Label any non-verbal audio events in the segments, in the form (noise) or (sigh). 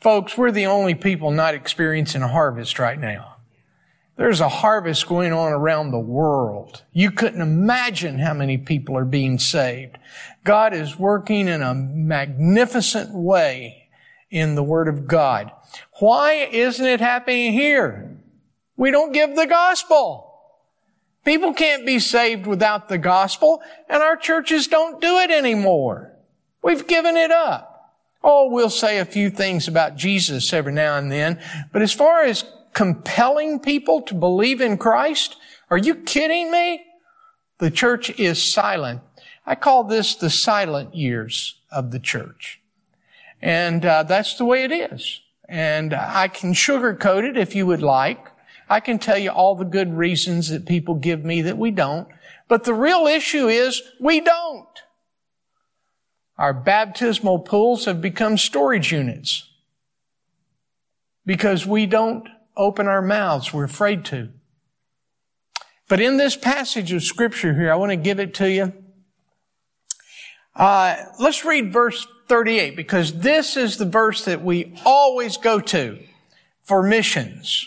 Folks, we're the only people not experiencing a harvest right now. There's a harvest going on around the world. You couldn't imagine how many people are being saved. God is working in a magnificent way in the Word of God. Why isn't it happening here? We don't give the gospel. People can't be saved without the gospel, and our churches don't do it anymore. We've given it up. Oh, we'll say a few things about Jesus every now and then, but as far as compelling people to believe in Christ, are you kidding me? The church is silent. I call this the silent years of the church. And uh, that's the way it is. And I can sugarcoat it if you would like. I can tell you all the good reasons that people give me that we don't. But the real issue is we don't. Our baptismal pools have become storage units because we don't open our mouths. We're afraid to. But in this passage of scripture here, I want to give it to you. Uh, let's read verse 38 because this is the verse that we always go to for missions.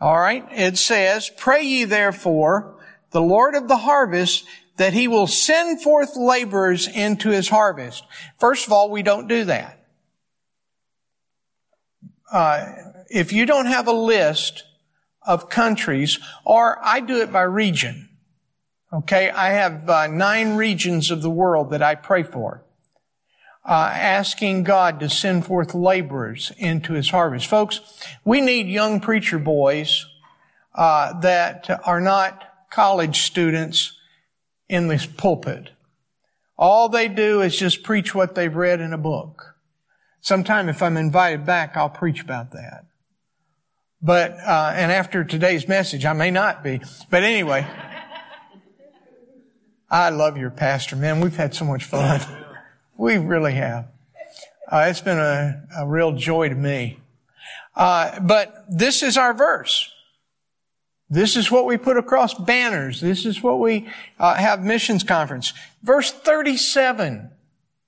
All right. It says, pray ye therefore the Lord of the harvest that he will send forth laborers into his harvest. First of all, we don't do that. Uh, if you don't have a list of countries, or I do it by region. Okay, I have uh, nine regions of the world that I pray for uh, asking God to send forth laborers into his harvest. Folks, we need young preacher boys uh, that are not college students in this pulpit. All they do is just preach what they've read in a book. Sometime if I'm invited back, I'll preach about that. But, uh, and after today's message, I may not be. But anyway, I love your pastor, man. We've had so much fun. (laughs) We really have. Uh, it's been a, a, real joy to me. Uh, but this is our verse. This is what we put across banners. This is what we uh, have missions conference. Verse 37.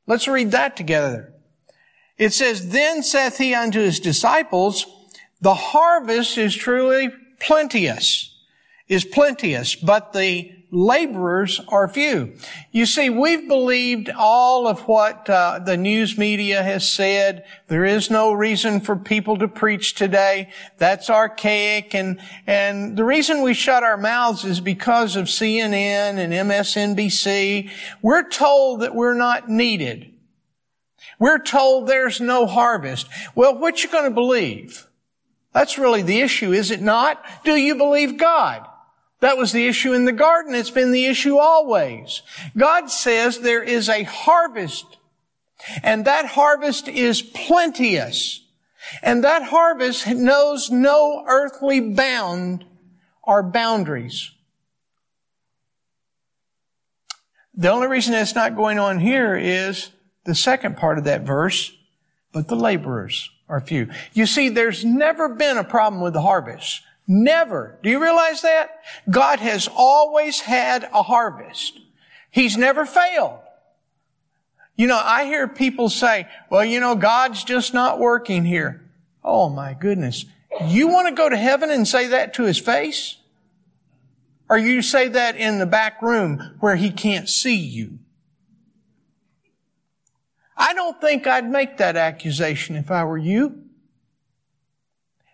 Let's read that together. It says, Then saith he unto his disciples, The harvest is truly plenteous, is plenteous, but the laborers are few. You see, we've believed all of what uh, the news media has said. There is no reason for people to preach today. That's archaic. And, and the reason we shut our mouths is because of CNN and MSNBC. We're told that we're not needed. We're told there's no harvest. Well, what you going to believe? That's really the issue, is it not? Do you believe God? That was the issue in the garden. It's been the issue always. God says there is a harvest and that harvest is plenteous. And that harvest knows no earthly bound or boundaries. The only reason that's not going on here is the second part of that verse, but the laborers are few. You see, there's never been a problem with the harvest. Never. Do you realize that? God has always had a harvest. He's never failed. You know, I hear people say, well, you know, God's just not working here. Oh my goodness. You want to go to heaven and say that to his face? Or you say that in the back room where he can't see you? I don't think I'd make that accusation if I were you.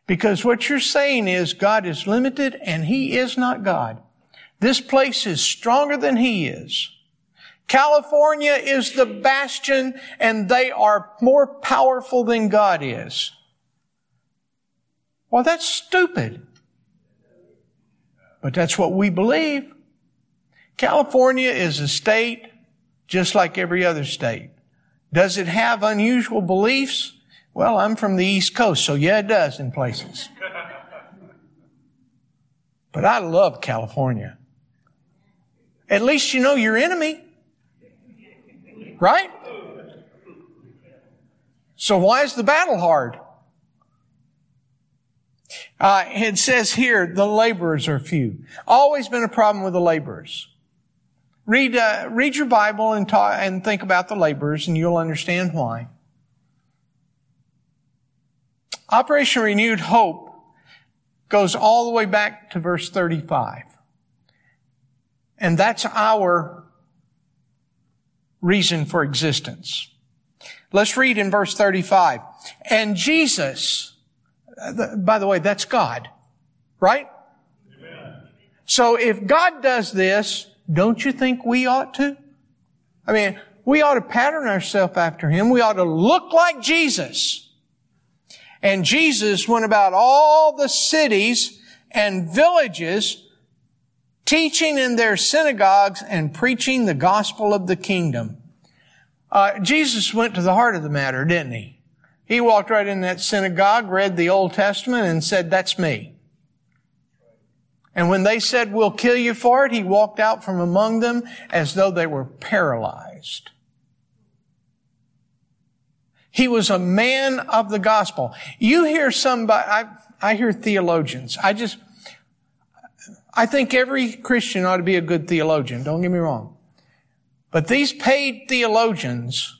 Because what you're saying is God is limited and He is not God. This place is stronger than He is. California is the bastion and they are more powerful than God is. Well, that's stupid. But that's what we believe. California is a state just like every other state. Does it have unusual beliefs? Well, I'm from the East Coast, so yeah, it does in places. But I love California. At least you know your enemy. Right? So why is the battle hard? Uh, it says here, the laborers are few. Always been a problem with the laborers. Read, uh, read your Bible and, talk, and think about the laborers and you'll understand why. Operation Renewed Hope goes all the way back to verse 35. And that's our reason for existence. Let's read in verse 35. And Jesus, uh, by the way, that's God, right? Amen. So if God does this, don't you think we ought to? I mean, we ought to pattern ourselves after Him. We ought to look like Jesus. And Jesus went about all the cities and villages teaching in their synagogues and preaching the gospel of the kingdom. Uh, Jesus went to the heart of the matter, didn't he? He walked right in that synagogue, read the Old Testament, and said, that's me. And when they said, we'll kill you for it, he walked out from among them as though they were paralyzed. He was a man of the gospel. You hear somebody, I, I hear theologians. I just, I think every Christian ought to be a good theologian. Don't get me wrong. But these paid theologians,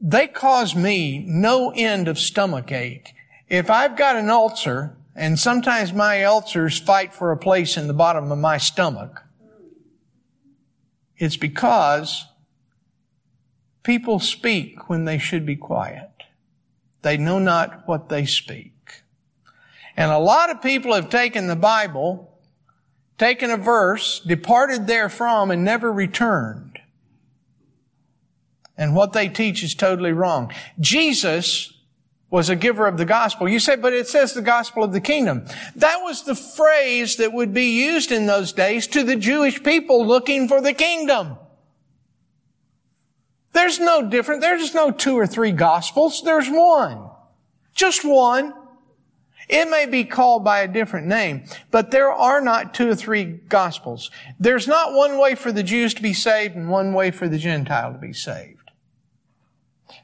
they cause me no end of stomach ache. If I've got an ulcer, and sometimes my ulcers fight for a place in the bottom of my stomach, it's because people speak when they should be quiet. They know not what they speak. And a lot of people have taken the Bible, taken a verse, departed therefrom, and never returned. And what they teach is totally wrong. Jesus was a giver of the gospel. You say, but it says the gospel of the kingdom. That was the phrase that would be used in those days to the Jewish people looking for the kingdom. There's no different. There's no two or three gospels. There's one. Just one. It may be called by a different name, but there are not two or three gospels. There's not one way for the Jews to be saved and one way for the Gentile to be saved.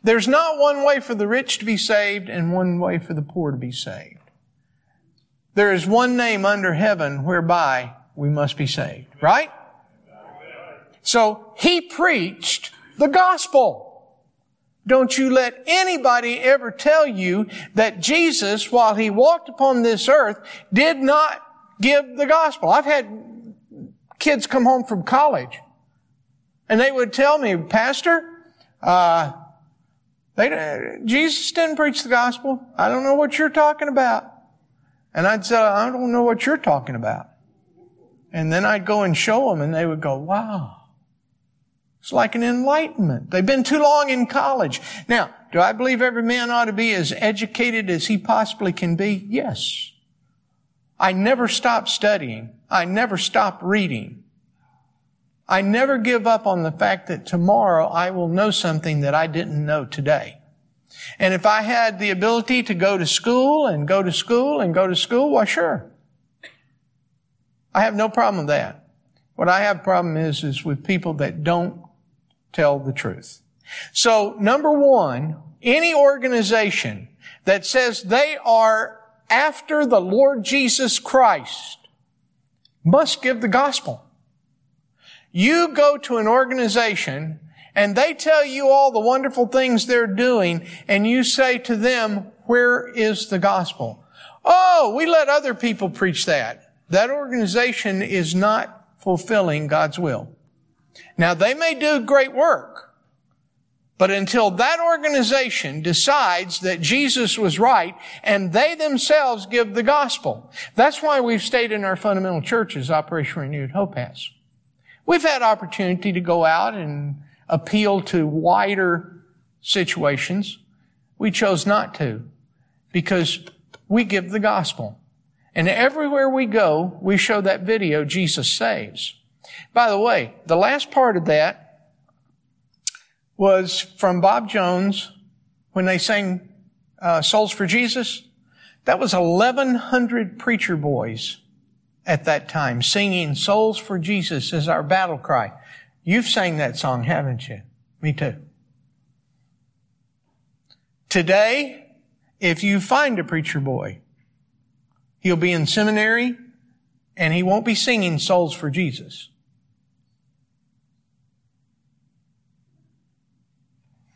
There's not one way for the rich to be saved and one way for the poor to be saved. There is one name under heaven whereby we must be saved, right? So he preached the gospel. Don't you let anybody ever tell you that Jesus, while he walked upon this earth, did not give the gospel. I've had kids come home from college and they would tell me, Pastor, uh, they, Jesus didn't preach the gospel. I don't know what you're talking about. And I'd say, I don't know what you're talking about. And then I'd go and show them and they would go, wow. It's like an enlightenment. They've been too long in college. Now, do I believe every man ought to be as educated as he possibly can be? Yes. I never stop studying. I never stop reading. I never give up on the fact that tomorrow I will know something that I didn't know today. And if I had the ability to go to school and go to school and go to school, why sure. I have no problem with that. What I have problem is, is with people that don't tell the truth. So number one, any organization that says they are after the Lord Jesus Christ must give the gospel. You go to an organization and they tell you all the wonderful things they're doing and you say to them, where is the gospel? Oh, we let other people preach that. That organization is not fulfilling God's will. Now they may do great work, but until that organization decides that Jesus was right and they themselves give the gospel, that's why we've stayed in our fundamental churches, Operation Renewed Hope has. We've had opportunity to go out and appeal to wider situations. We chose not to because we give the gospel. And everywhere we go, we show that video, Jesus saves. By the way, the last part of that was from Bob Jones when they sang uh, Souls for Jesus. That was 1,100 preacher boys at that time singing Souls for Jesus as our battle cry. You've sang that song, haven't you? Me too. Today, if you find a preacher boy, he'll be in seminary and he won't be singing Souls for Jesus.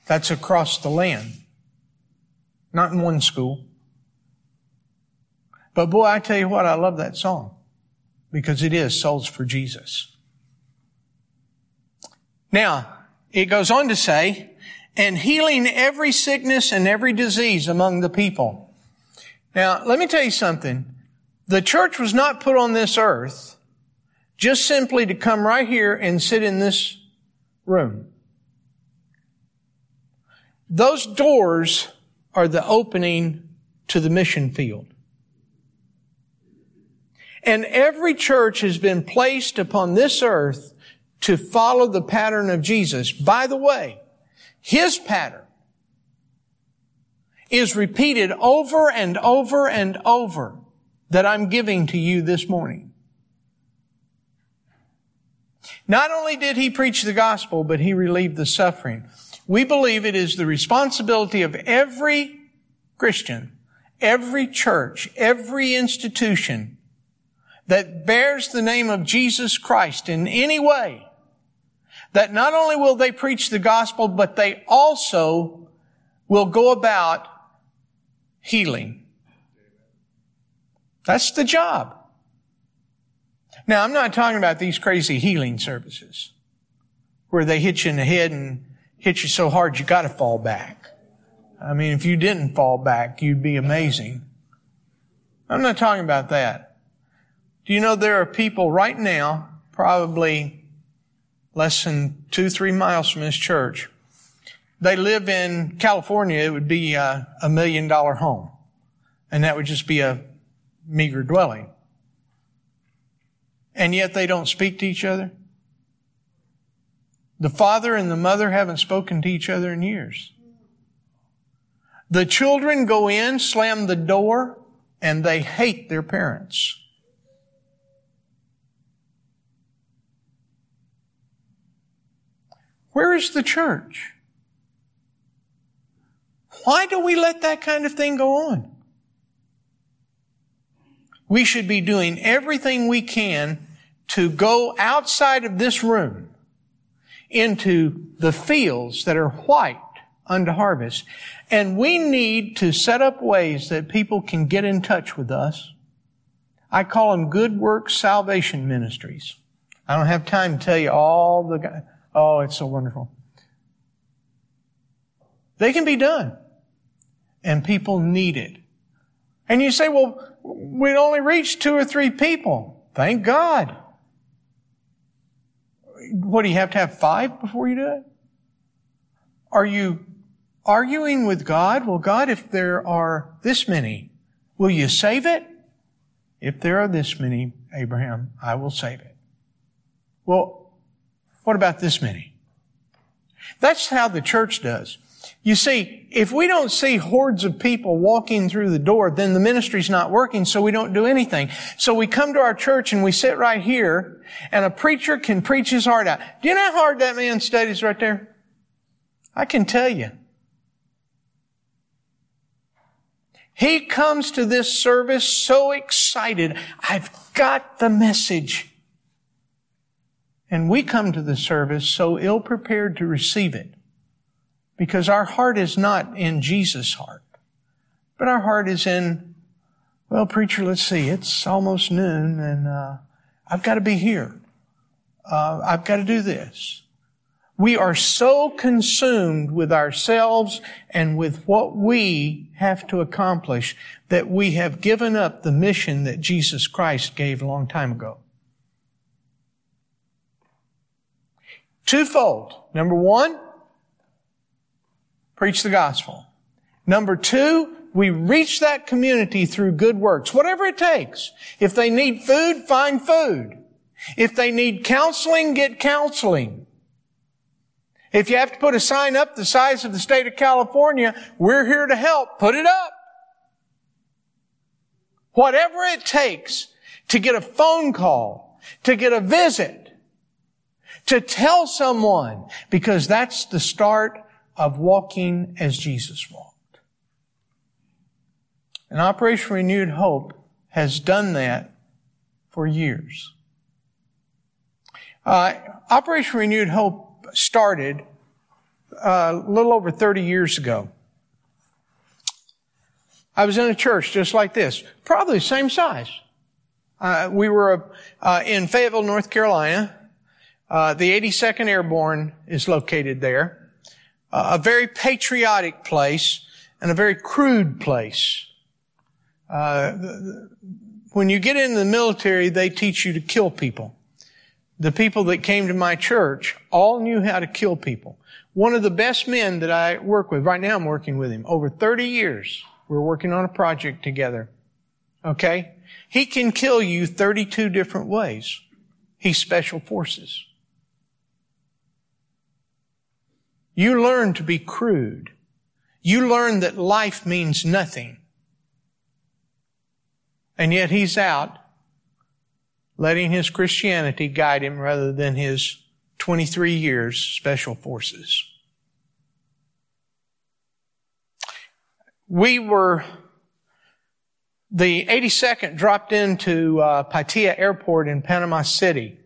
That's across the land. Not in one school. But boy, I tell you what, I love that song because it is Souls for Jesus. Now, it goes on to say, and healing every sickness and every disease among the people. Now, let me tell you something. The church was not put on this earth just simply to come right here and sit in this room. Those doors are the opening to the mission field. And every church has been placed upon this earth to follow the pattern of Jesus. By the way, His pattern is repeated over and over and over that I'm giving to you this morning. Not only did He preach the gospel, but He relieved the suffering. We believe it is the responsibility of every Christian, every church, every institution that bears the name of Jesus Christ in any way that not only will they preach the gospel, but they also will go about healing. That's the job. Now, I'm not talking about these crazy healing services where they hit you in the head and hit you so hard you got to fall back. I mean, if you didn't fall back, you'd be amazing. I'm not talking about that. Do you know there are people right now, probably less than two, three miles from this church. They live in California. It would be a, a million dollar home. And that would just be a meager dwelling. And yet they don't speak to each other. The father and the mother haven't spoken to each other in years. The children go in, slam the door, and they hate their parents. Where is the church? Why do we let that kind of thing go on? We should be doing everything we can to go outside of this room into the fields that are white unto harvest. And we need to set up ways that people can get in touch with us. I call them good works salvation ministries. I don't have time to tell you all the Oh, it's so wonderful. They can be done. And people need it. And you say, well, we'd only reach two or three people. Thank God. What do you have to have five before you do it? Are you arguing with God? Well, God, if there are this many, will you save it? If there are this many, Abraham, I will save it. Well, what about this many? That's how the church does. You see, if we don't see hordes of people walking through the door, then the ministry's not working, so we don't do anything. So we come to our church and we sit right here, and a preacher can preach his heart out. Do you know how hard that man studies right there? I can tell you. He comes to this service so excited. I've got the message. And we come to the service so ill prepared to receive it because our heart is not in Jesus' heart, but our heart is in, well, preacher, let's see, it's almost noon and uh, I've got to be here. Uh, I've got to do this. We are so consumed with ourselves and with what we have to accomplish that we have given up the mission that Jesus Christ gave a long time ago. Twofold. Number one, preach the gospel. Number two, we reach that community through good works, whatever it takes. If they need food, find food. If they need counseling, get counseling. If you have to put a sign up the size of the state of California, we're here to help, put it up. Whatever it takes to get a phone call, to get a visit, to tell someone, because that's the start of walking as Jesus walked. And Operation Renewed Hope has done that for years. Uh, Operation Renewed Hope started uh, a little over 30 years ago. I was in a church just like this, probably the same size. Uh, we were uh, in Fayetteville, North Carolina. Uh, the 82nd Airborne is located there. A very patriotic place and a very crude place. Uh, when you get into the military, they teach you to kill people. The people that came to my church all knew how to kill people. One of the best men that I work with, right now I'm working with him, over 30 years, we're working on a project together. Okay? He can kill you 32 different ways. He's special forces. You learn to be crude. You learn that life means nothing. And yet he's out letting his Christianity guide him rather than his 23 years special forces. We were, the 82nd dropped into uh, Airport in Panama City.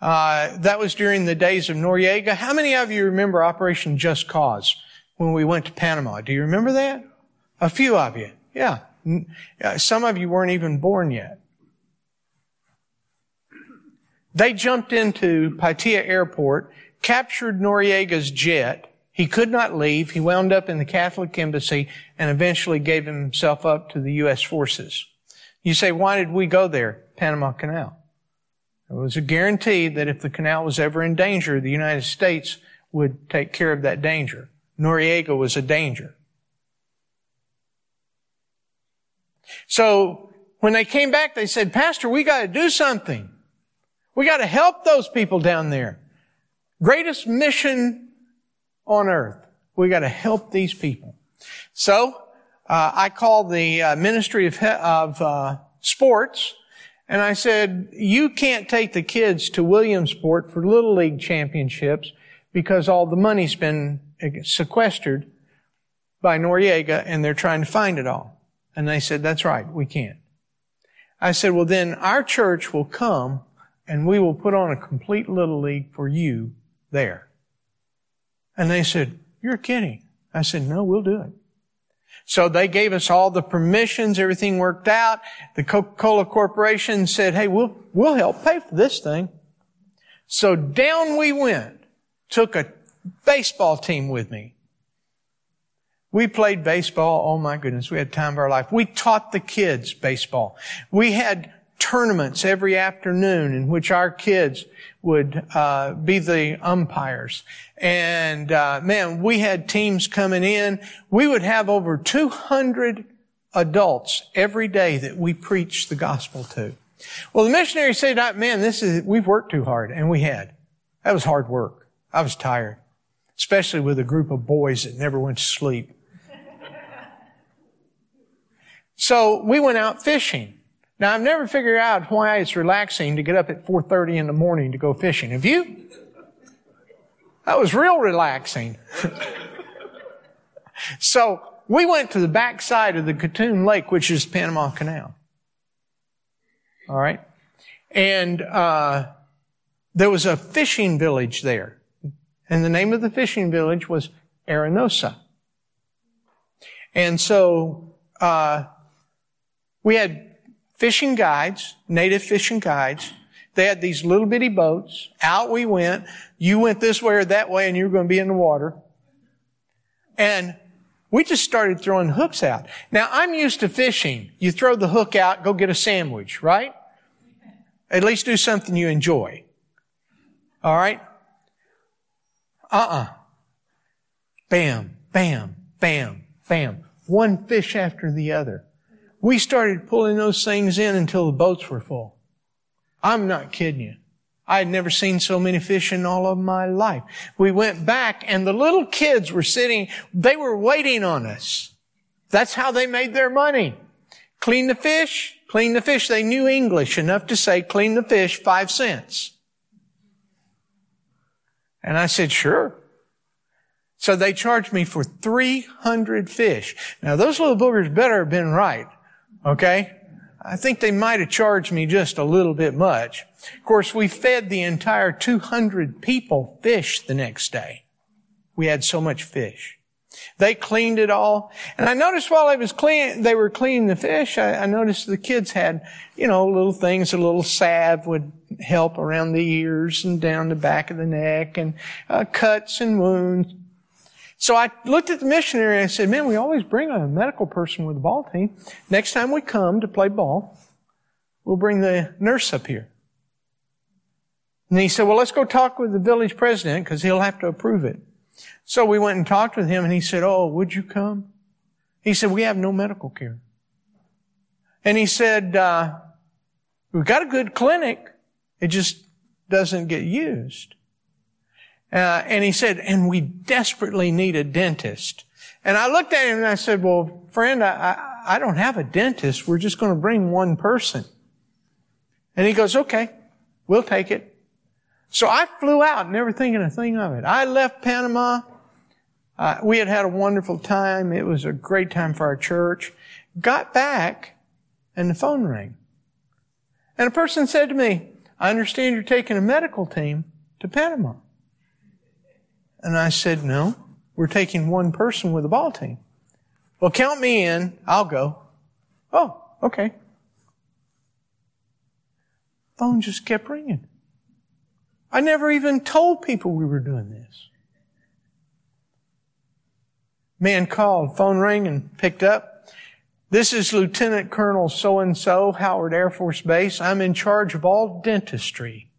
Uh, that was during the days of Noriega. How many of you remember Operation Just Cause when we went to Panama? Do you remember that? A few of you. Yeah. Some of you weren't even born yet. They jumped into Paitilla Airport, captured Noriega's jet. He could not leave. He wound up in the Catholic embassy and eventually gave himself up to the U.S. forces. You say, why did we go there? Panama Canal. It was a guarantee that if the canal was ever in danger, the United States would take care of that danger. Noriega was a danger. So when they came back, they said, Pastor, we got to do something. We got to help those people down there. Greatest mission on earth. We got to help these people. So uh, I called the uh, Ministry of, of uh, Sports and I said, you can't take the kids to Williamsport for Little League championships because all the money's been sequestered by Noriega and they're trying to find it all. And they said, that's right, we can't. I said, well then our church will come and we will put on a complete little league for you there. And they said, you're kidding. I said, no, we'll do it. So they gave us all the permissions, everything worked out. The Coca-Cola Corporation said, hey, we'll, we'll help pay for this thing. So down we went. Took a baseball team with me. We played baseball. Oh my goodness. We had time of our life. We taught the kids baseball. We had tournaments every afternoon in which our kids would uh, be the umpires. And uh, man, we had teams coming in. We would have over 200 adults every day that we preached the gospel to. Well, the missionary said, man, this is, we've worked too hard. And we had. That was hard work. I was tired, especially with a group of boys that never went to sleep. so we went out fishing. Now, I've never figured out why it's relaxing to get up at 4.30 in the morning to go fishing. Have you? That was real relaxing. (laughs) so, we went to the back side of the Gatun Lake, which is Panama Canal. All right? And uh, there was a fishing village there. And the name of the fishing village was Arenosa. And so uh, we had fishing guides, native fishing guides. They had these little bitty boats. Out we went. You went this way or that way and you were going to be in the water. And we just started throwing hooks out. Now I'm used to fishing. You throw the hook out, go get a sandwich, right? At least do something you enjoy. All right? Uh-uh. Bam, bam, bam, bam. One fish after the other. We started pulling those things in until the boats were full. I'm not kidding you. I had never seen so many fish in all of my life. We went back and the little kids were sitting, they were waiting on us. That's how they made their money. Clean the fish, clean the fish. They knew English enough to say, clean the fish, five cents. And I said, sure. So they charged me for 300 fish. Now those little boogers better have been right. Okay? I think they might have charged me just a little bit much. Of course, we fed the entire 200 people fish the next day. We had so much fish. They cleaned it all. And I noticed while I was clean, they were cleaning the fish, I, I, noticed the kids had, you know, little things, a little salve would help around the ears and down the back of the neck and uh, cuts and wounds. So I looked at the missionary and I said, man, we always bring a medical person with the ball team. Next time we come to play ball, we'll bring the nurse up here. And he said, well, let's go talk with the village president because he'll have to approve it. So we went and talked with him and he said, Oh, would you come? He said, We have no medical care. And he said, uh, We've got a good clinic. It just doesn't get used. Uh, and he said, and we desperately need a dentist. And I looked at him and I said, well, friend, I, I, I don't have a dentist. We're just going to bring one person. And he goes, okay, we'll take it. So I flew out, never thinking a thing of it. I left Panama. Uh, we had had a wonderful time. It was a great time for our church. Got back, and the phone rang. And a person said to me, I understand you're taking a medical team to Panama. And I said, no, we're taking one person with a ball team. Well, count me in. I'll go. Oh, okay. Phone just kept ringing. I never even told people we were doing this. Man called, phone rang and picked up. This is Lieutenant Colonel so and so, Howard Air Force Base. I'm in charge of all dentistry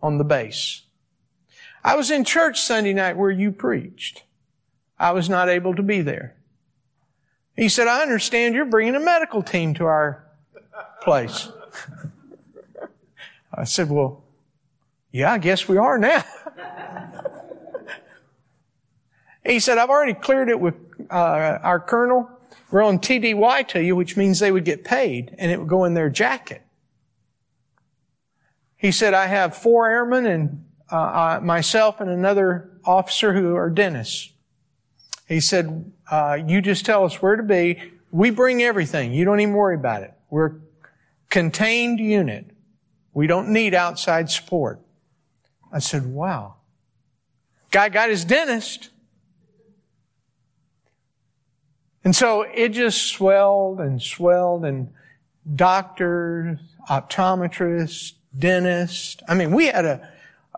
on the base. I was in church Sunday night where you preached. I was not able to be there. He said, I understand you're bringing a medical team to our place. (laughs) I said, well, yeah, I guess we are now. (laughs) he said, I've already cleared it with uh, our colonel. We're on TDY to you, which means they would get paid and it would go in their jacket. He said, I have four airmen and uh, uh, myself and another officer who are dentists. He said, uh, you just tell us where to be. We bring everything. You don't even worry about it. We're contained unit. We don't need outside support. I said, wow. Guy got his dentist. And so it just swelled and swelled and doctors, optometrists, dentists. I mean, we had a,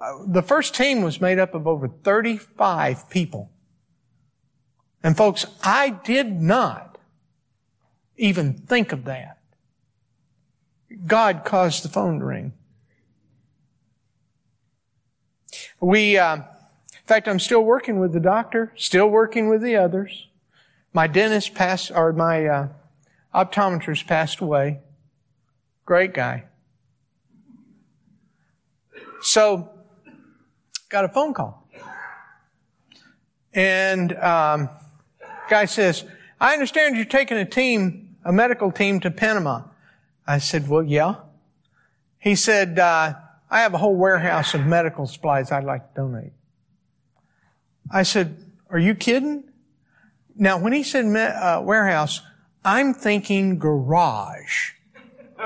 uh, the first team was made up of over 35 people. And folks, I did not even think of that. God caused the phone to ring. We, uh, in fact, I'm still working with the doctor, still working with the others. My dentist passed, or my uh, optometrist passed away. Great guy. So, got a phone call. And um, guy says, I understand you're taking a team, a medical team to Panama. I said, well, yeah. He said, uh, I have a whole warehouse of medical supplies I'd like to donate. I said, are you kidding? Now, when he said uh, warehouse, I'm thinking garage. (laughs)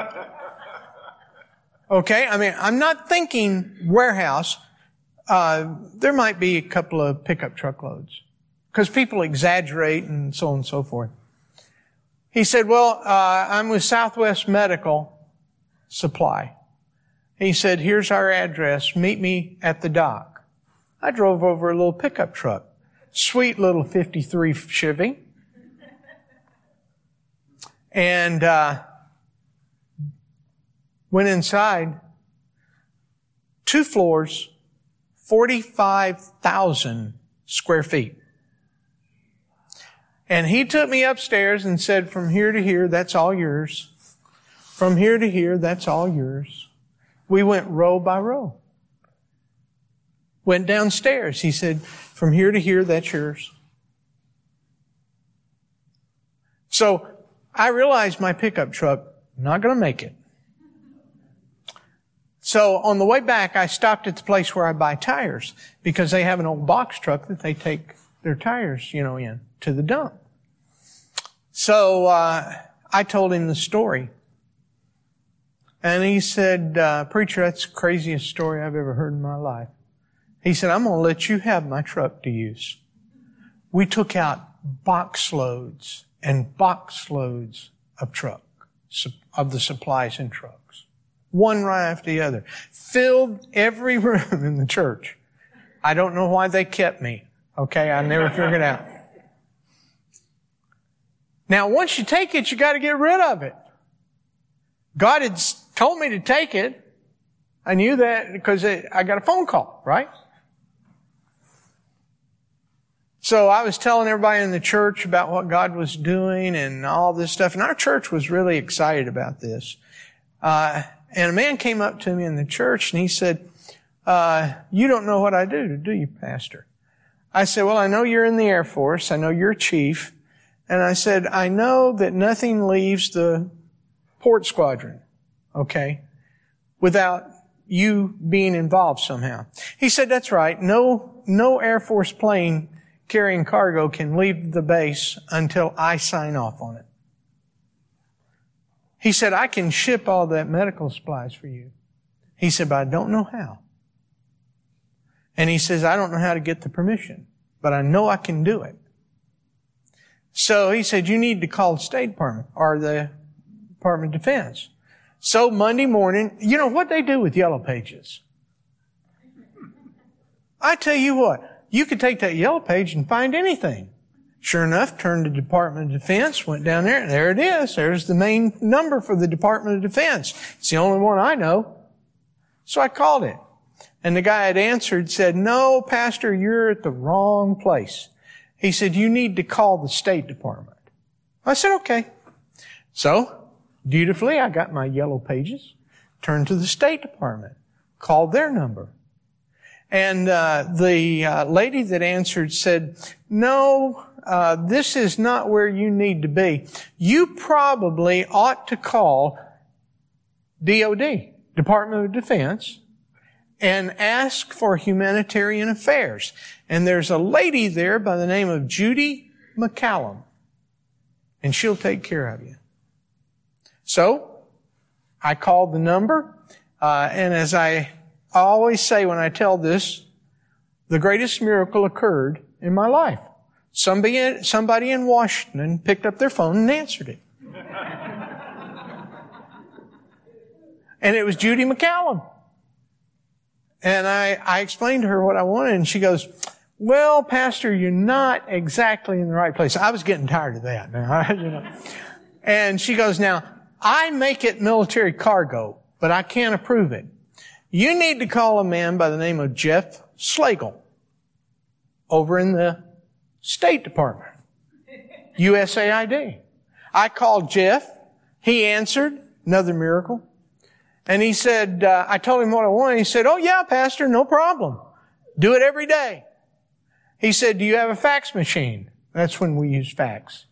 Okay? I mean, I'm not thinking warehouse. Uh, there might be a couple of pickup truckloads because people exaggerate and so on and so forth. He said, well, uh, I'm with Southwest Medical Supply. He said, here's our address. Meet me at the dock. I drove over a little pickup truck. Sweet little 53 Chevy. And, uh, went inside. Two floors, 45,000 square feet. And he took me upstairs and said, from here to here, that's all yours. From here to here, that's all yours. We went row by row. Went downstairs. He said, from here to here, that's yours. So I realized my pickup truck, not going to make it. So on the way back, I stopped at the place where I buy tires because they have an old box truck that they take their tires, you know, in to the dump. So uh, I told him the story. And he said, uh, preacher, that's the craziest story I've ever heard in my life. He said, I'm going to let you have my truck to use. we took out box loads and box loads of truck, of the supplies in trucks. One right after the other. Filled every (laughs) room in the church. I don't know why they kept me. Okay, I never figured out. Now, once you take it, you got to get rid of it. God had told me to take it. I knew that because I got a phone call, right? So I was telling everybody in the church about what God was doing and all this stuff, and our church was really excited about this. Uh, and a man came up to me in the church and he said, uh, "You don't know what I do, do you, Pastor?" I said, "Well, I know you're in the Air Force. I know you're chief." And I said, I know that nothing leaves the port squadron, okay, without you being involved somehow. He said, that's right. No, no Air Force plane carrying cargo can leave the base until I sign off on it. He said, I can ship all that medical supplies for you. He said, but I don't know how. And he says, I don't know how to get the permission, but I know I can do it. So he said, you need to call the State Department or the Department of Defense. So Monday morning, you know what they do with yellow pages? I tell you what, you could take that yellow page and find anything. Sure enough, turned to Department of Defense, went down there, and there it is. There's the main number for the Department of Defense. It's the only one I know. So I called it. And the guy had answered said, no, Pastor, you're at the wrong place. He said, you need to call the State Department. I said, okay. So, dutifully, I got my yellow pages, turned to the State Department, called their number. And uh, the uh, lady that answered said, no, uh, this is not where you need to be. You probably ought to call DOD, Department of Defense, and ask for humanitarian affairs. And there's a lady there by the name of Judy McCallum. And she'll take care of you. So, I called the number, uh, and as I always say when I tell this, the greatest miracle occurred in my life. Somebody, somebody in Washington picked up their phone and answered it. and it was Judy McCallum. And I, I explained to her what I wanted, and she goes, well, Pastor, you're not exactly in the right place. I was getting tired of that now. you (laughs) know. And she goes, now, I make it military cargo, but I can't approve it. You need to call a man by the name of Jeff Slagle over in the State Department, USAID. I called Jeff. He answered. Another miracle. And he said, uh, I told him what I wanted. He said, Oh yeah, pastor, no problem. Do it every day. He said, do you have a fax machine? That's when we use fax.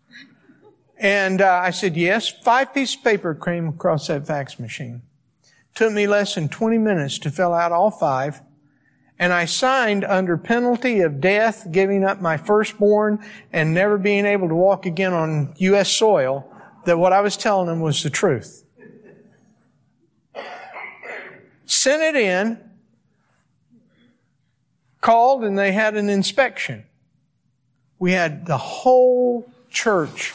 And uh, I said, yes. Five pieces of paper came across that fax machine. Took me less than 20 minutes to fill out all five. And I signed under penalty of death, giving up my firstborn and never being able to walk again on U.S. soil, that what I was telling them was the truth. sent it in, called, and they had an inspection. We had the whole church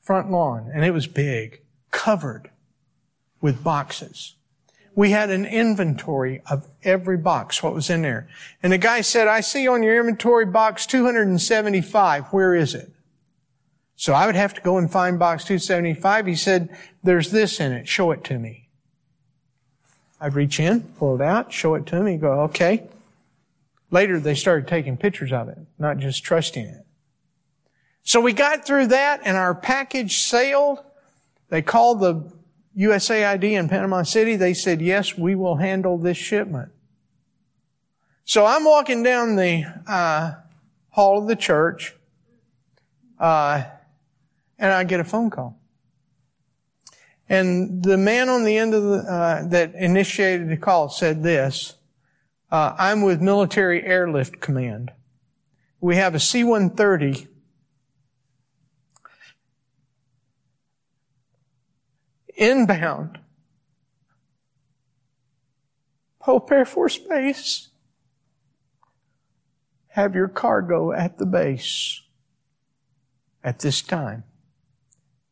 front lawn, and it was big, covered with boxes. We had an inventory of every box, what was in there. And the guy said, I see on your inventory box 275. Where is it? So I would have to go and find box 275. He said, there's this in it. Show it to me. I'd reach in, pull it out, show it to. He'd go, okay. Later, they started taking pictures of it, not just trusting it. So we got through that and our package sailed. They called the USAID in Panama City. They said, yes, we will handle this shipment. So I'm walking down the uh, hall of the church, uh, and I get a phone call. And the man on the end of the, uh, that initiated the call said this, uh, I'm with Military Airlift Command. We have a C-130 inbound Pope Air Force Base. have your cargo at the base at this time.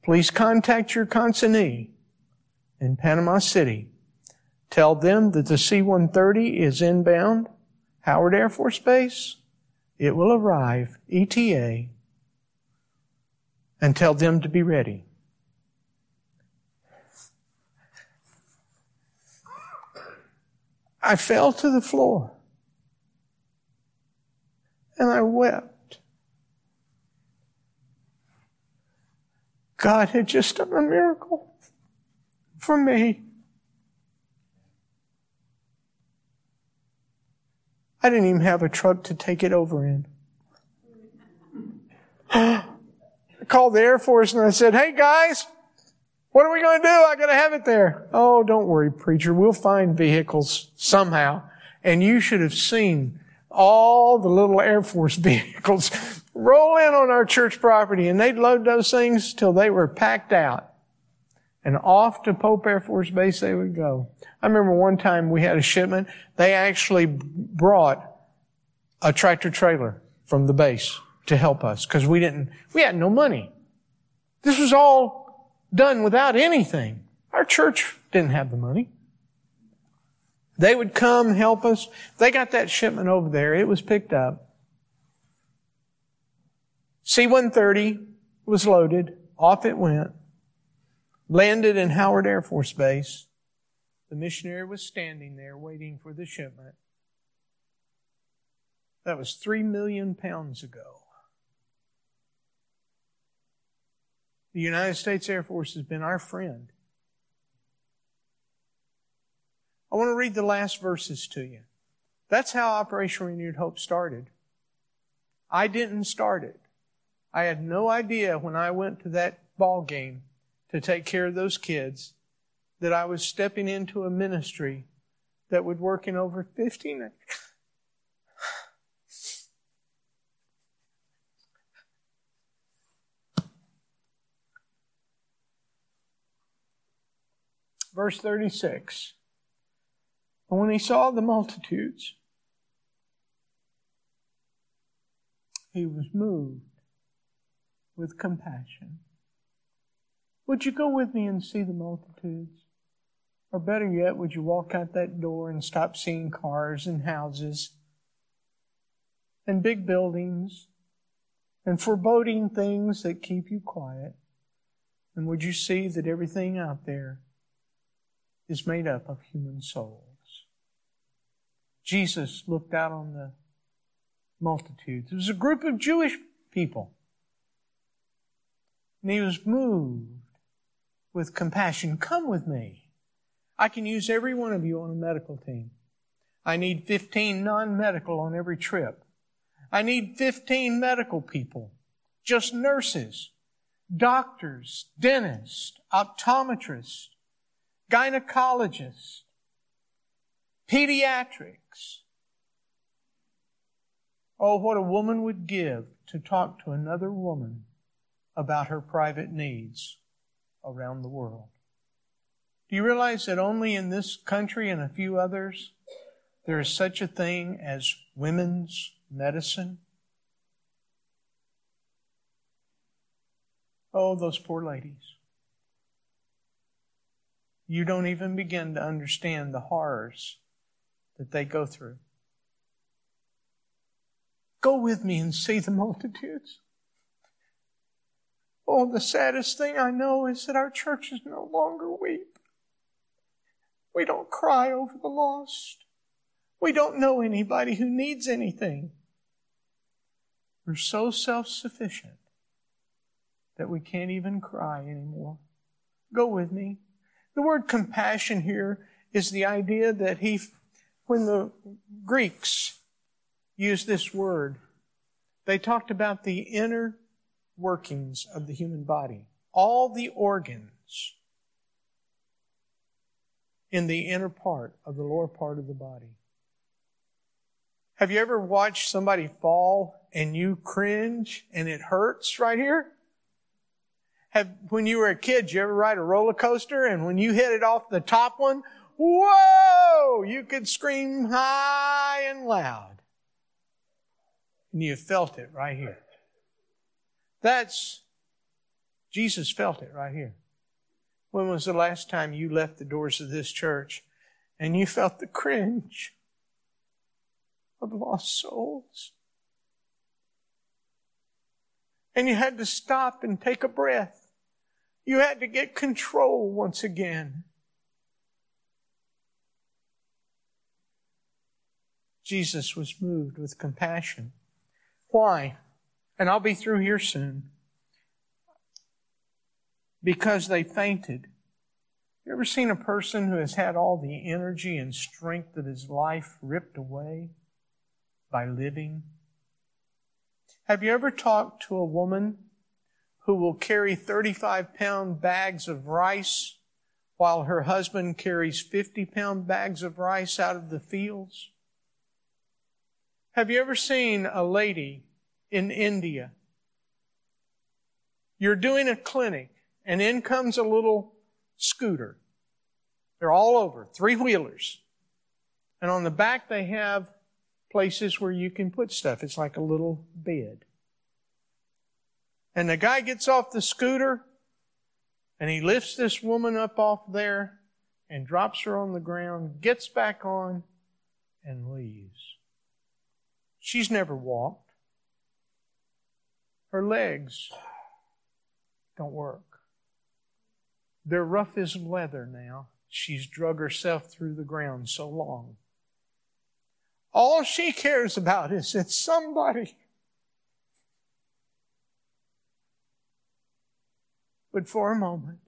Please contact your consignee in Panama City. Tell them that the C-130 is inbound, Howard Air Force Base. It will arrive, ETA, and tell them to be ready. I fell to the floor and I wept. God had just done a miracle for me. I didn't even have a truck to take it over in. (gasps) I called the Air Force and I said, Hey guys, what are we going to do? I got to have it there. Oh, don't worry, preacher. We'll find vehicles somehow. And you should have seen all the little Air Force (laughs) vehicles roll in on our church property and they'd load those things till they were packed out. And off to Pope Air Force Base they would go. I remember one time we had a shipment. They actually brought a tractor trailer from the base to help us because we didn't, we had no money. This was all done without anything. Our church didn't have the money. They would come help us. They got that shipment over there. It was picked up. C-130 was loaded. Off it went. Landed in Howard Air Force Base. The missionary was standing there waiting for the shipment. That was three million pounds ago. The United States Air Force has been our friend I want to read the last verses to you. That's how Operation Renewed Hope started. I didn't start it. I had no idea when I went to that ball game to take care of those kids that I was stepping into a ministry that would work in over 15 Verse 36. And when he saw the multitudes, he was moved with compassion. Would you go with me and see the multitudes? Or better yet, would you walk out that door and stop seeing cars and houses and big buildings and foreboding things that keep you quiet? And would you see that everything out there is made up of human souls? Jesus looked out on the multitudes. It was a group of Jewish people. And he was moved with compassion. Come with me. I can use every one of you on a medical team. I need 15 non-medical on every trip. I need 15 medical people, just nurses, doctors, dentists, optometrists, gynecologists, pediatrics. Oh, what a woman would give to talk to another woman about her private needs around the world. Do you realize that only in this country and a few others there is such a thing as women's medicine? Oh, those poor ladies. You don't even begin to understand the horrors that they go through. Go with me and see the multitudes. Oh, the saddest thing I know is that our churches no longer weep. We don't cry over the lost. We don't know anybody who needs anything. We're so self sufficient that we can't even cry anymore. Go with me. The word compassion here is the idea that he when the Greeks used this word, they talked about the inner workings of the human body, all the organs in the inner part of the lower part of the body. Have you ever watched somebody fall and you cringe and it hurts right here? Have, when you were a kid, you ever ride a roller coaster and when you hit it off the top one, whoa, you could scream high and loud. And you felt it right here. That's, Jesus felt it right here. When was the last time you left the doors of this church and you felt the cringe of lost souls? And you had to stop and take a breath. You had to get control once again. Jesus was moved with compassion. Why? And I'll be through here soon. Because they fainted. You ever seen a person who has had all the energy and strength of his life ripped away by living? Have you ever talked to a woman who will carry 35 pound bags of rice while her husband carries 50 pound bags of rice out of the fields? Have you ever seen a lady in India? You're doing a clinic and in comes a little scooter. They're all over, three wheelers. And on the back they have places where you can put stuff. It's like a little bed. And the guy gets off the scooter and he lifts this woman up off there and drops her on the ground, gets back on, and leaves. She's never walked. Her legs don't work. They're rough as leather now. She's drug herself through the ground so long. All she cares about is that somebody would, for a moment,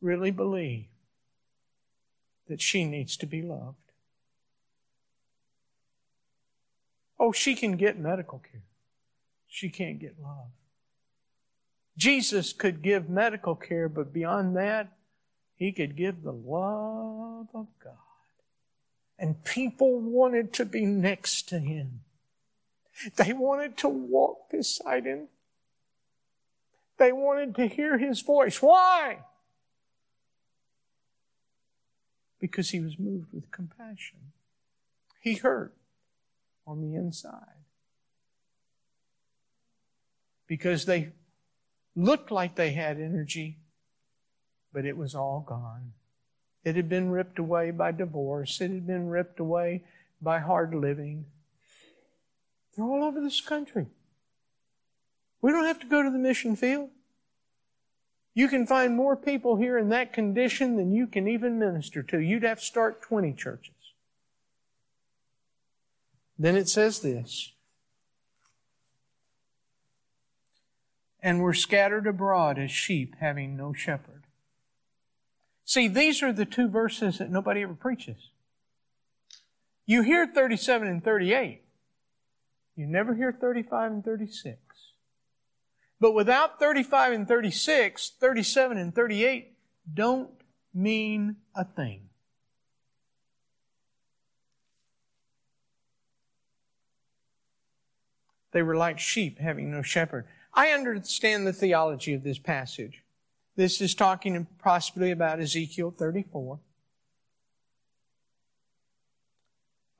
really believe that she needs to be loved. Oh, she can get medical care. She can't get love. Jesus could give medical care, but beyond that, he could give the love of God and people wanted to be next to him. They wanted to walk beside him. They wanted to hear his voice. Why? Because he was moved with compassion. He hurt on the inside. Because they looked like they had energy, but it was all gone. It had been ripped away by divorce. It had been ripped away by hard living. They're all over this country. We don't have to go to the mission field. You can find more people here in that condition than you can even minister to. You'd have to start 20 churches. Then it says this. And we're scattered abroad as sheep having no shepherd. See, these are the two verses that nobody ever preaches. You hear 37 and 38. You never hear 35 and 36. But without 35 and 36, 37 and 38 don't mean a thing. They were like sheep having no shepherd. I understand the theology of this passage. This is talking possibly about Ezekiel 34.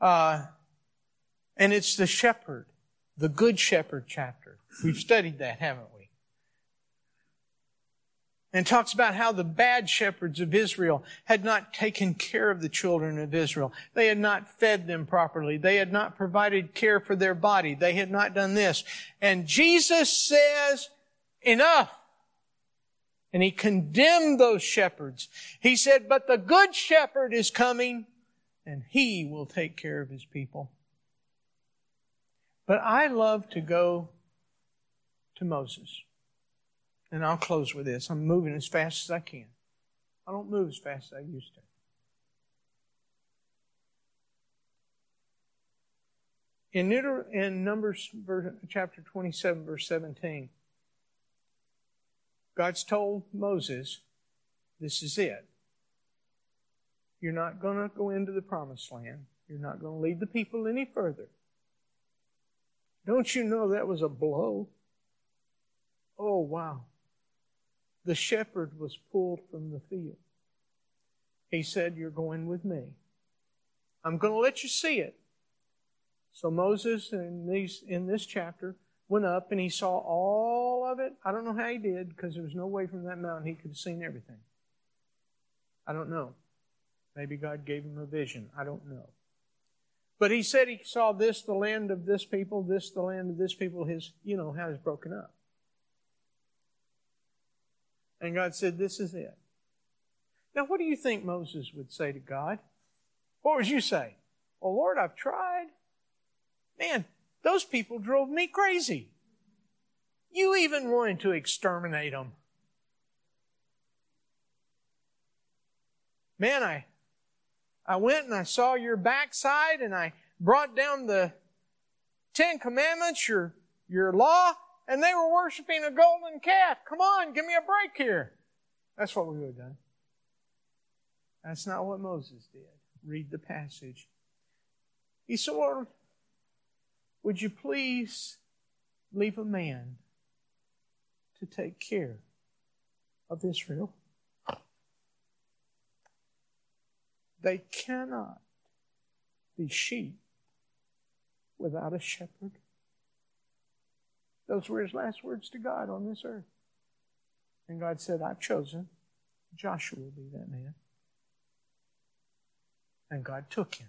Uh, and it's the shepherd, the good shepherd chapter. We've studied that, haven't we? And talks about how the bad shepherds of Israel had not taken care of the children of Israel. They had not fed them properly. They had not provided care for their body. They had not done this. And Jesus says, enough. And he condemned those shepherds. He said, but the good shepherd is coming and he will take care of his people. But I love to go to Moses. And I'll close with this. I'm moving as fast as I can. I don't move as fast as I used to. In, in Numbers chapter 27, verse 17, God's told Moses, this is it. You're not going to go into the promised land. You're not going to lead the people any further. Don't you know that was a blow? Oh, wow. The shepherd was pulled from the field. He said, You're going with me. I'm going to let you see it. So Moses in these in this chapter went up and he saw all of it. I don't know how he did because there was no way from that mountain he could have seen everything. I don't know. Maybe God gave him a vision. I don't know. But he said he saw this, the land of this people, this, the land of this people, his, you know, how it's broken up. And God said, This is it. Now, what do you think Moses would say to God? What would you say? Oh, Lord, I've tried. Man, those people drove me crazy. You even wanted to exterminate them. Man, I, I went and I saw your backside and I brought down the Ten Commandments, your, your law, and they were worshiping a golden calf. Come on, give me a break here. That's what we would have done. That's not what Moses did. Read the passage. He said, Lord, would you please leave a man to take care of Israel? They cannot be sheep without a shepherd. Those were his last words to God on this earth. And God said, I've chosen Joshua will be that man. And God took him.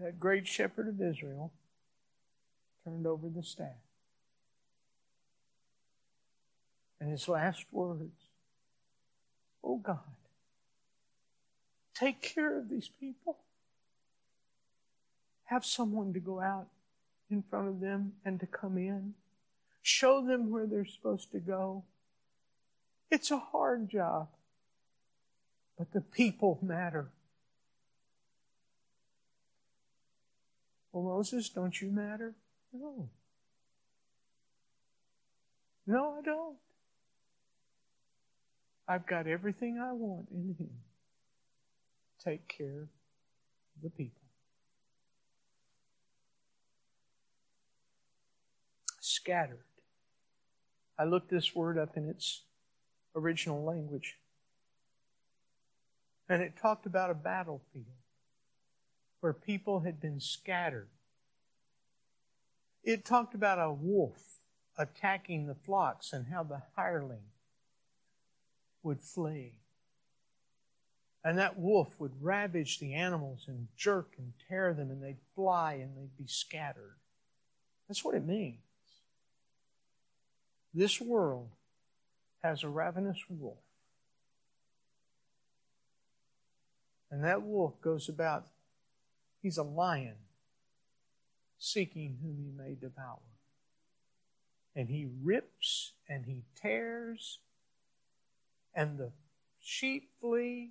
That great shepherd of Israel turned over the staff. And his last words, Oh God, take care of these people have someone to go out in front of them and to come in. Show them where they're supposed to go. It's a hard job, but the people matter. Well, Moses, don't you matter? No. No, I don't. I've got everything I want in Him. Take care of the people. Scattered. I looked this word up in its original language. And it talked about a battlefield where people had been scattered. It talked about a wolf attacking the flocks and how the hireling would flee. And that wolf would ravage the animals and jerk and tear them, and they'd fly and they'd be scattered. That's what it means. This world has a ravenous wolf. And that wolf goes about, he's a lion seeking whom he may devour. And he rips and he tears, and the sheep flee.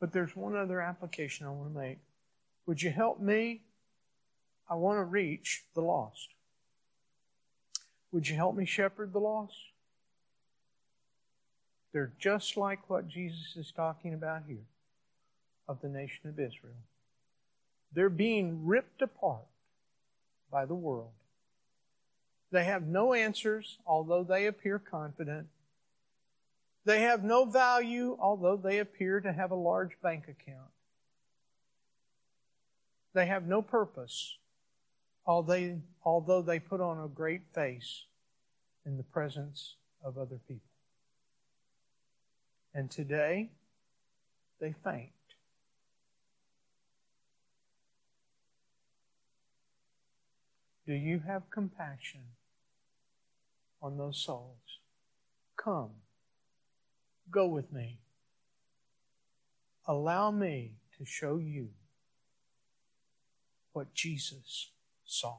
But there's one other application I want to make. Would you help me I want to reach the lost. Would you help me shepherd the lost? They're just like what Jesus is talking about here of the nation of Israel. They're being ripped apart by the world. They have no answers, although they appear confident. They have no value, although they appear to have a large bank account. They have no purpose, although they put on a great face in the presence of other people. And today, they faint. Do you have compassion on those souls? Come, go with me. Allow me to show you what Jesus saw.